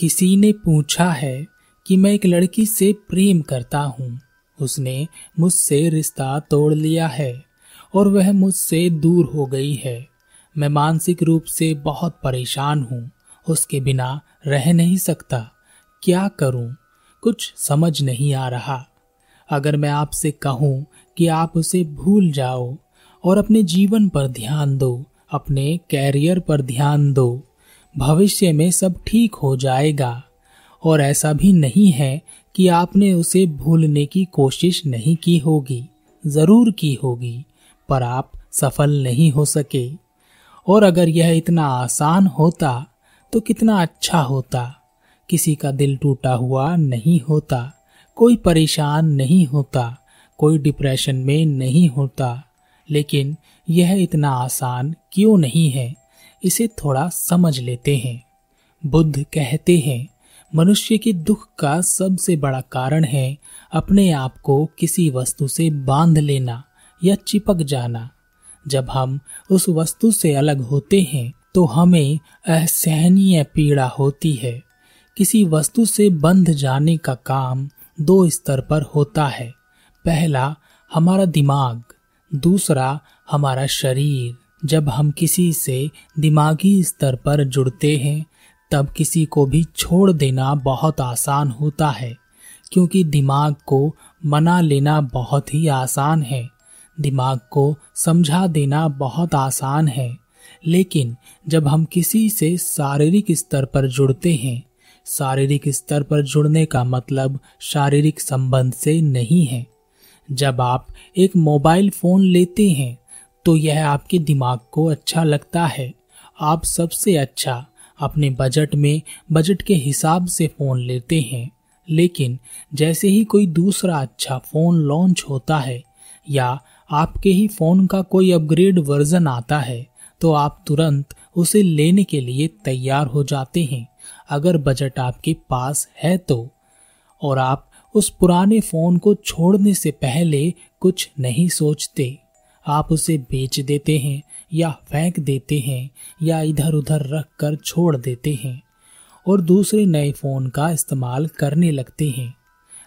किसी ने पूछा है कि मैं एक लड़की से प्रेम करता हूँ। उसने मुझसे रिश्ता तोड़ लिया है और वह मुझसे दूर हो गई है। मैं मानसिक रूप से बहुत परेशान हूँ। उसके बिना रह नहीं सकता। क्या करूँ? कुछ समझ नहीं आ रहा। अगर मैं आपसे कहूँ कि आप उसे भूल जाओ और अपने जीवन पर ध्यान दो, अपने कैरियर पर ध्यान दो भविष्य में सब ठीक हो जाएगा। और ऐसा भी नहीं है कि आपने उसे भूलने की कोशिश नहीं की होगी, ज़रूर की होगी, पर आप सफल नहीं हो सके। और अगर यह इतना आसान होता तो कितना अच्छा होता। किसी का दिल टूटा हुआ नहीं होता, कोई परेशान नहीं होता, कोई डिप्रेशन में नहीं होता। लेकिन यह इतना आसान क्यों नहीं है? इसे थोड़ा समझ लेते हैं। बुद्ध कहते हैं, मनुष्य के दुख का सबसे बड़ा कारण है अपने आप को किसी वस्तु से बाँध लेना या चिपक जाना। जब हम उस वस्तु से अलग होते हैं तो हमें असहनीय पीड़ा होती है। किसी वस्तु से बंध जाने का काम दो स्तर पर होता है। पहला, हमारा दिमाग, दूसरा, हमारा शरीर। जब हम किसी से दिमागी स्तर पर जुड़ते हैं, तब किसी को भी छोड़ देना बहुत आसान होता है, क्योंकि दिमाग को मना लेना बहुत ही आसान है। दिमाग को समझा देना बहुत आसान है, लेकिन जब हम किसी से शारीरिक स्तर पर जुड़ते हैं, शारीरिक स्तर पर जुड़ने का मतलब शारीरिक संबंध से नहीं है। जब आप एक मोबाइल फ़ोन लेते हैं तो यह आपके दिमाग को अच्छा लगता है। आप सबसे अच्छा अपने बजट में, बजट के हिसाब से फ़ोन लेते हैं। लेकिन जैसे ही कोई दूसरा अच्छा फ़ोन लॉन्च होता है, या आपके ही फ़ोन का कोई अपग्रेड वर्जन आता है तो आप तुरंत उसे लेने के लिए तैयार हो जाते हैं। अगर बजट आपके पास है तो। और आप उस पुराने फ़ोन को छोड़ने से पहले कुछ नहीं सोचते। आप उसे बेच देते हैं, या फेंक देते हैं, या इधर उधर रख कर छोड़ देते हैं, और दूसरे नए फ़ोन का इस्तेमाल करने लगते हैं।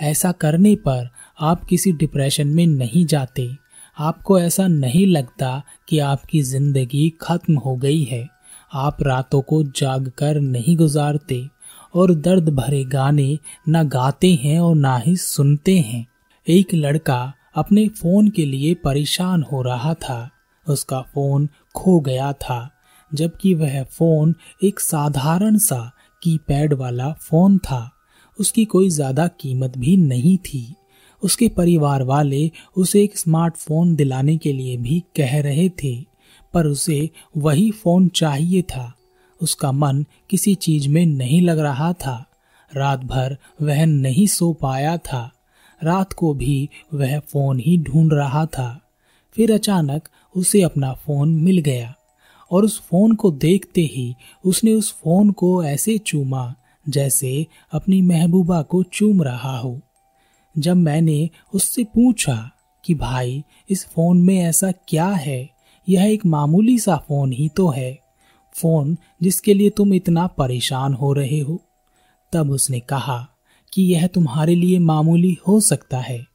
ऐसा करने पर आप किसी डिप्रेशन में नहीं जाते। आपको ऐसा नहीं लगता कि आपकी ज़िंदगी खत्म हो गई है। आप रातों को जाग कर नहीं गुजारते, और दर्द भरे गाने ना गाते हैं और ना ही सुनते हैं। एक लड़का अपने फ़ोन के लिए परेशान हो रहा था। उसका फ़ोन खो गया था, जबकि वह फ़ोन एक साधारण सा कीपैड वाला फ़ोन था। उसकी कोई ज़्यादा कीमत भी नहीं थी। उसके परिवार वाले उसे एक स्मार्टफ़ोन दिलाने के लिए भी कह रहे थे, पर उसे वही फ़ोन चाहिए था। उसका मन किसी चीज़ में नहीं लग रहा था। रात भर वह नहीं सो पाया था। रात को भी वह फ़ोन ही ढूंढ रहा था। फिर अचानक उसे अपना फ़ोन मिल गया और उस फ़ोन को देखते ही उसने उस फ़ोन को ऐसे चूमा जैसे अपनी महबूबा को चूम रहा हो। जब मैंने उससे पूछा कि भाई, इस फ़ोन में ऐसा क्या है? यह एक मामूली सा फ़ोन ही तो है। फ़ोन जिसके लिए तुम इतना परेशान हो रहे हो? तब उसने कहा कि यह तुम्हारे लिए मामूली हो सकता है,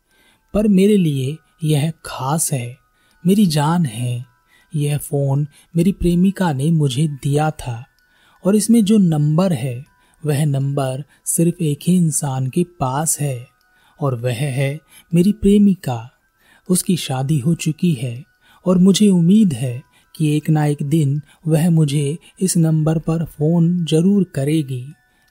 पर मेरे लिए यह खास है, मेरी जान है। यह फ़ोन मेरी प्रेमिका ने मुझे दिया था, और इसमें जो नंबर है, वह नंबर सिर्फ़ एक ही इंसान के पास है, और वह है मेरी प्रेमिका। उसकी शादी हो चुकी है, और मुझे उम्मीद है कि एक ना एक दिन वह मुझे इस नंबर पर फ़ोन ज़रूर करेगी।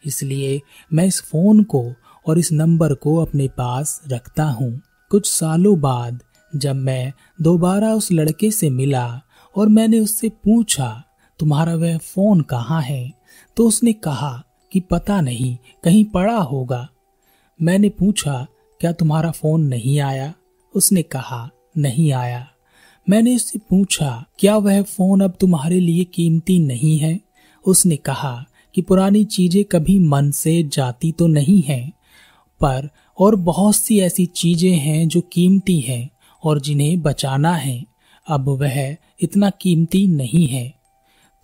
इसलिए मैं इस फ़ोन को और इस नंबर को अपने पास रखता हूँ। कुछ सालों बाद जब मैं दोबारा उस लड़के से मिला और मैंने उससे पूछा, तुम्हारा वह फ़ोन कहाँ है? तो उसने कहा कि पता नहीं, कहीं पड़ा होगा। मैंने पूछा, क्या तुम्हारा फ़ोन नहीं आया? उसने कहा, नहीं आया। मैंने उससे पूछा, क्या वह फ़ोन अब तुम्हारे लिए कीमती नहीं है? उसने कहा कि पुरानी चीज़ें कभी मन से जाती तो नहीं है, पर और बहुत सी ऐसी चीज़ें हैं जो कीमती हैं और जिन्हें बचाना है। अब वह इतना कीमती नहीं है।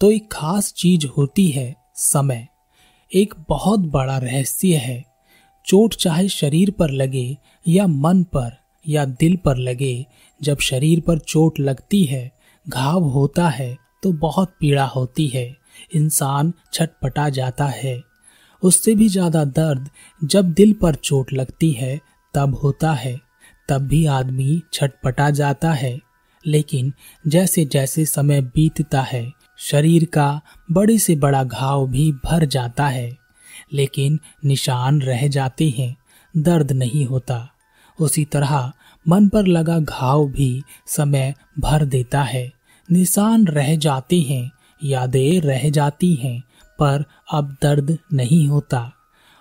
तो एक खास चीज़ होती है, समय। एक बहुत बड़ा रहस्य है। चोट चाहे शरीर पर लगे या मन पर या दिल पर लगे, जब शरीर पर चोट लगती है, घाव होता है तो बहुत पीड़ा होती है। इंसान छटपटा जाता है। उससे भी ज़्यादा दर्द जब दिल पर चोट लगती है, तब होता है। तब भी आदमी छटपटा जाता है। लेकिन जैसे जैसे समय बीतता है, शरीर का बड़े से बड़ा घाव भी भर जाता है। लेकिन निशान रह जाते हैं, दर्द नहीं होता। उसी तरह मन पर लगा घाव भी समय भर देता है। निशान रह जाते हैं यादें रह जाती हैं, पर अब दर्द नहीं होता।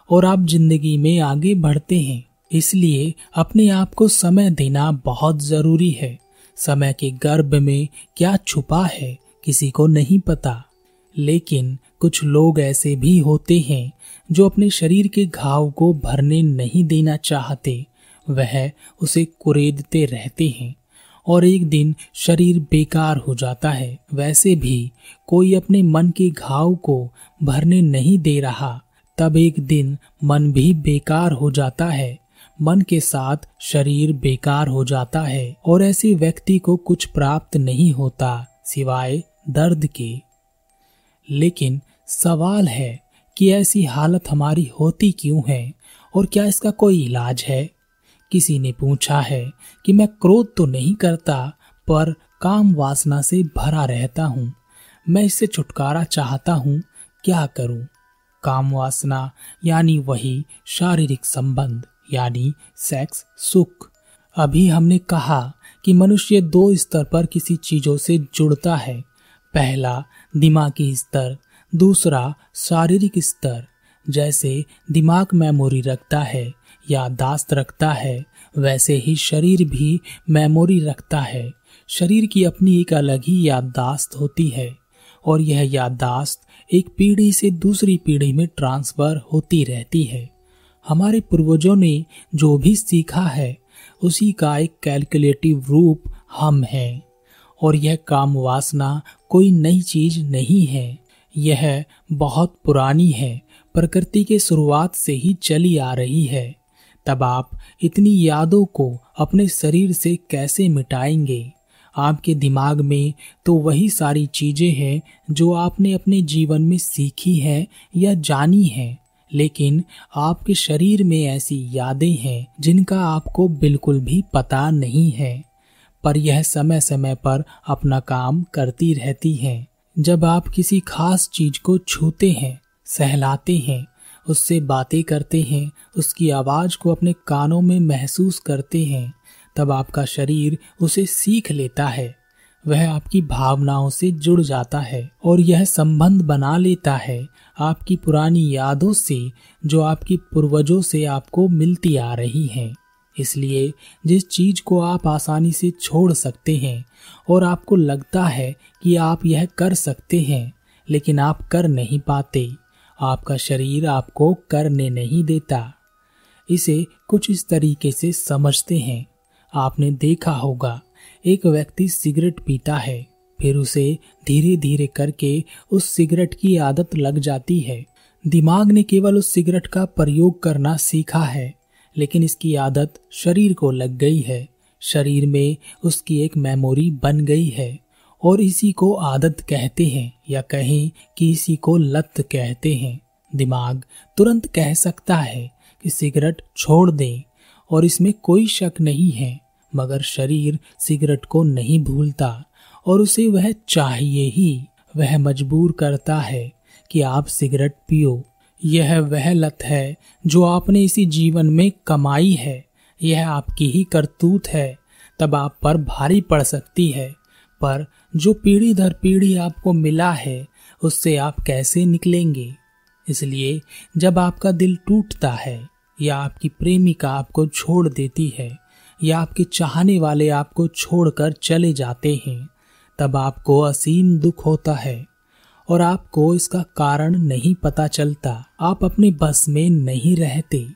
और आप ज़िंदगी में आगे बढ़ते हैं, इसलिए अपने आप को समय देना बहुत ज़रूरी है। समय के गर्भ में क्या छुपा है, किसी को नहीं पता। लेकिन कुछ लोग ऐसे भी होते हैं, जो अपने शरीर के घाव को भरने नहीं देना चाहते। वह उसे कुरेदते रहते हैं। और एक दिन शरीर बेकार हो जाता है। वैसे भी कोई अपने मन के घाव को भरने नहीं दे रहा, तब एक दिन मन भी बेकार हो जाता है। मन के साथ शरीर बेकार हो जाता है और ऐसे व्यक्ति को कुछ प्राप्त नहीं होता, सिवाय दर्द के। लेकिन सवाल है कि ऐसी हालत हमारी होती क्यों है और क्या इसका कोई इलाज है? किसी ने पूछा है कि मैं क्रोध तो नहीं करता, पर काम वासना से भरा रहता हूँ। मैं इससे छुटकारा चाहता हूँ, क्या करूँ? काम वासना, यानी वही शारीरिक संबंध, यानी सेक्स सुख। अभी हमने कहा कि मनुष्य दो स्तर पर किसी चीज़ों से जुड़ता है। पहला, दिमागी स्तर, दूसरा, शारीरिक स्तर। जैसे दिमाग मेमोरी रखता है यादाश्त रखता है, वैसे ही शरीर भी मेमोरी रखता है। शरीर की अपनी एक अलग ही याददाश्त होती है, और यह याददाश्त एक पीढ़ी से दूसरी पीढ़ी में ट्रांसफ़र होती रहती है। हमारे पूर्वजों ने जो भी सीखा है, उसी का एक कैलकुलेटिव रूप हम हैं, और यह काम वासना कोई नई चीज़ नहीं है। यह बहुत पुरानी है, प्रकृति के शुरुआत से ही चली आ रही है। तब आप इतनी यादों को अपने शरीर से कैसे मिटाएँगे? आपके दिमाग में तो वही सारी चीज़ें हैं जो आपने अपने जीवन में सीखी है या जानी है, लेकिन आपके शरीर में ऐसी यादें हैं जिनका आपको बिल्कुल भी पता नहीं है। पर यह समय समय पर अपना काम करती रहती हैं। जब आप किसी खास चीज़ को छूते हैं, सहलाते हैं उससे बातें करते हैं, उसकी आवाज़ को अपने कानों में महसूस करते हैं, तब आपका शरीर उसे सीख लेता है। वह आपकी भावनाओं से जुड़ जाता है और यह संबंध बना लेता है आपकी पुरानी यादों से, जो आपकी पूर्वजों से आपको मिलती आ रही हैं। इसलिए जिस चीज़ को आप आसानी से छोड़ सकते हैं और आपको लगता है कि आप यह कर सकते हैं, लेकिन आप कर नहीं पाते। आपका शरीर आपको करने नहीं देता। इसे कुछ इस तरीके से समझते हैं। आपने देखा होगा, एक व्यक्ति सिगरेट पीता है, फिर उसे धीरे धीरे करके उस सिगरेट की आदत लग जाती है। दिमाग ने केवल उस सिगरेट का प्रयोग करना सीखा है, लेकिन इसकी आदत शरीर को लग गई है। शरीर में उसकी एक मेमोरी बन गई है। और इसी को आदत कहते हैं या कहें कि इसी को लत कहते हैं। दिमाग तुरंत कह सकता है कि सिगरेट छोड़ दें और इसमें कोई शक नहीं है, मगर शरीर सिगरेट को नहीं भूलता और उसे वह चाहिए ही। वह मजबूर करता है कि आप सिगरेट पियो। यह वह लत है जो आपने इसी जीवन में कमाई है। यह आपकी ही करतूत है। तब आप पर भारी पड़ सकती है, पर जो पीढ़ी दर पीढ़ी आपको मिला है, उससे आप कैसे निकलेंगे? इसलिए जब आपका दिल टूटता है, या आपकी प्रेमिका आपको छोड़ देती है, या आपके चाहने वाले आपको छोड़कर चले जाते हैं, तब आपको असीम दुख होता है, और आपको इसका कारण नहीं पता चलता। आप अपने बस में नहीं रहते।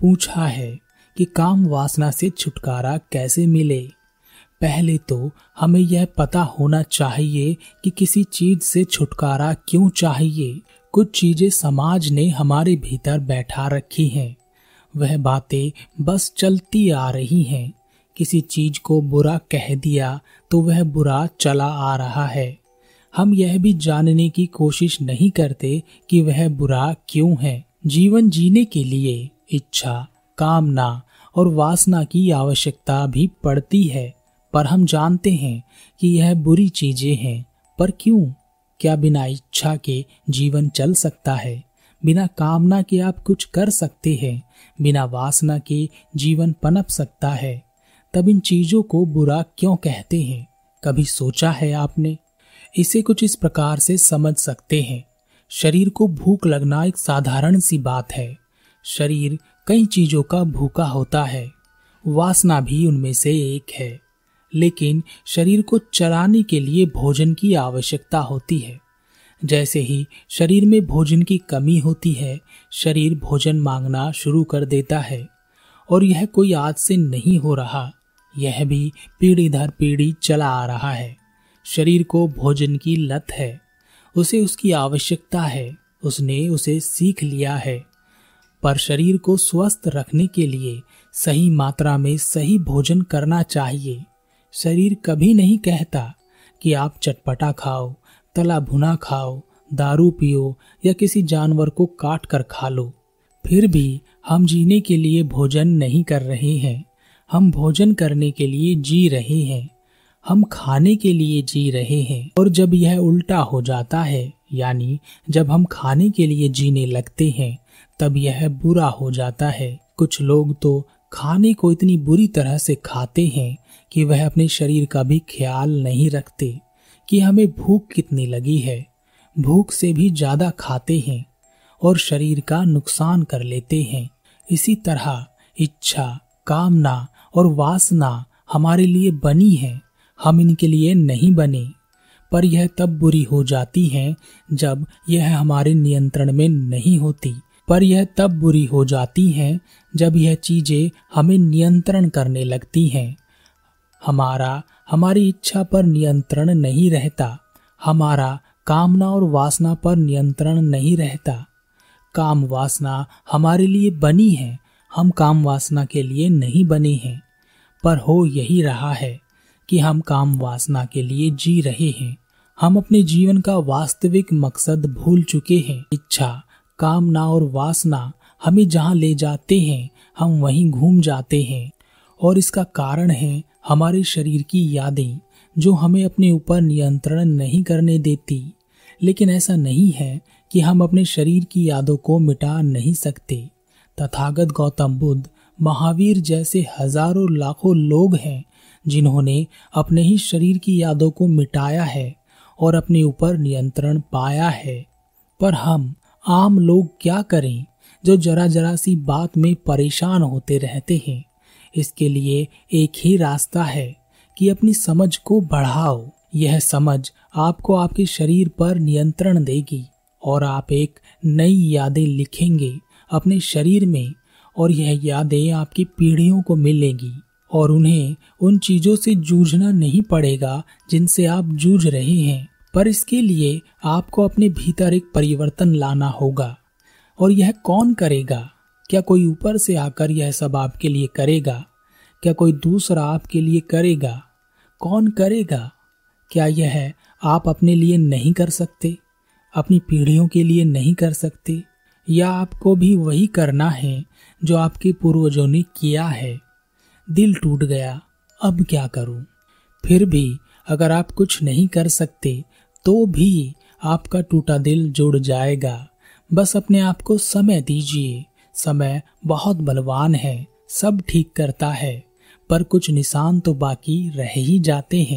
पूछा है कि काम वासना से छुटकारा कैसे मिले? पहले तो हमें यह पता होना चाहिए कि किसी चीज़ से छुटकारा क्यों चाहिए। कुछ चीज़ें समाज ने हमारे भीतर बैठा रखी हैं। वह बातें बस चलती आ रही हैं। किसी चीज़ को बुरा कह दिया तो वह बुरा चला आ रहा है। हम यह भी जानने की कोशिश नहीं करते कि वह बुरा क्यों है। जीवन जीने के लिए इच्छा, कामना और वासना की आवश्यकता भी पड़ती है। पर हम जानते हैं कि यह बुरी चीज़ें हैं, पर क्यों? क्या बिना इच्छा के जीवन चल सकता है? बिना कामना के आप कुछ कर सकते हैं, बिना वासना के जीवन पनप सकता है। तब इन चीज़ों को बुरा क्यों कहते हैं? कभी सोचा है आपने? इसे कुछ इस प्रकार से समझ सकते हैं। शरीर को भूख लगना एक साधारण सी बात है। शरीर कई चीज़ों का भूखा होता है। वासना भी उनमें से एक है। लेकिन शरीर को चलाने के लिए भोजन की आवश्यकता होती है। जैसे ही शरीर में भोजन की कमी होती है, शरीर भोजन मांगना शुरू कर देता है, और यह कोई आज से नहीं हो रहा, यह भी पीढ़ी दर पीढ़ी चला आ रहा है। शरीर को भोजन की लत है, उसे उसकी आवश्यकता है, उसने उसे सीख लिया है। पर शरीर को स्वस्थ रखने के लिए सही मात्रा में सही भोजन करना चाहिए। शरीर कभी नहीं कहता कि आप चटपटा खाओ, तला भुना खाओ, दारू पियो या किसी जानवर को काट कर खा लो। फिर भी हम जीने के लिए भोजन नहीं कर रहे हैं। हम भोजन करने के लिए जी रहे हैं। हम खाने के लिए जी रहे हैं। और जब यह उल्टा हो जाता है, यानी जब हम खाने के लिए जीने लगते हैं, तब यह बुरा हो जाता है। कुछ लोग तो खाने को इतनी बुरी तरह से खाते हैं कि वह अपने शरीर का भी ख्याल नहीं रखते कि हमें भूख कितनी लगी है। भूख से भी ज़्यादा खाते हैं और शरीर का नुकसान कर लेते हैं। इसी तरह इच्छा, कामना और वासना हमारे लिए बनी है। हम इनके लिए नहीं बने, पर यह तब बुरी हो जाती है जब यह हमारे नियंत्रण में नहीं होती। पर यह तब बुरी हो जाती हैं जब यह चीज़ें हमें नियंत्रण करने लगती हैं। हमारा, हमारी इच्छा पर नियंत्रण नहीं रहता। हमारा कामना और वासना पर नियंत्रण नहीं रहता। काम वासना हमारे लिए बनी है, हम काम वासना के लिए नहीं बने हैं। पर हो यही रहा है कि हम काम वासना के लिए जी रहे हैं। हम अपने जीवन का वास्तविक मकसद भूल चुके हैं। इच्छा, कामना और वासना हमें जहाँ ले जाते हैं, हम वहीं घूम जाते हैं। और इसका कारण है हमारे शरीर की यादें जो हमें अपने ऊपर नियंत्रण नहीं करने देती। लेकिन ऐसा नहीं है कि हम अपने शरीर की यादों को मिटा नहीं सकते। तथागत गौतम बुद्ध महावीर जैसे हज़ारों लाखों लोग हैं जिन्होंने अपने ही शरीर की यादों को मिटाया है और अपने ऊपर नियंत्रण पाया है। पर हम आम लोग क्या करें जो जरा जरा सी बात में परेशान होते रहते हैं? इसके लिए एक ही रास्ता है कि अपनी समझ को बढ़ाओ। यह समझ आपको आपके शरीर पर नियंत्रण देगी और आप एक नई यादें लिखेंगे अपने शरीर में और यह यादें आपकी पीढ़ियों को मिलेंगी और उन्हें उन चीज़ों से जूझना नहीं पड़ेगा जिनसे आप जूझ रहे हैं। पर इसके लिए आपको अपने भीतर एक परिवर्तन लाना होगा और यह कौन करेगा? क्या कोई ऊपर से आकर यह सब आपके लिए करेगा? क्या कोई दूसरा आपके लिए करेगा? कौन करेगा? क्या यह आप अपने लिए नहीं कर सकते? अपनी पीढ़ियों के लिए नहीं कर सकते? या आपको भी वही करना है जो आपके पूर्वजों ने किया है? दिल टूट गया। अब क्या करूँ? फिर भी अगर आप कुछ नहीं कर सकते तो भी आपका टूटा दिल जुड़ जाएगा। बस अपने आप को समय दीजिए। समय बहुत बलवान है, सब ठीक करता है, पर कुछ निशान तो बाकी रह ही जाते हैं।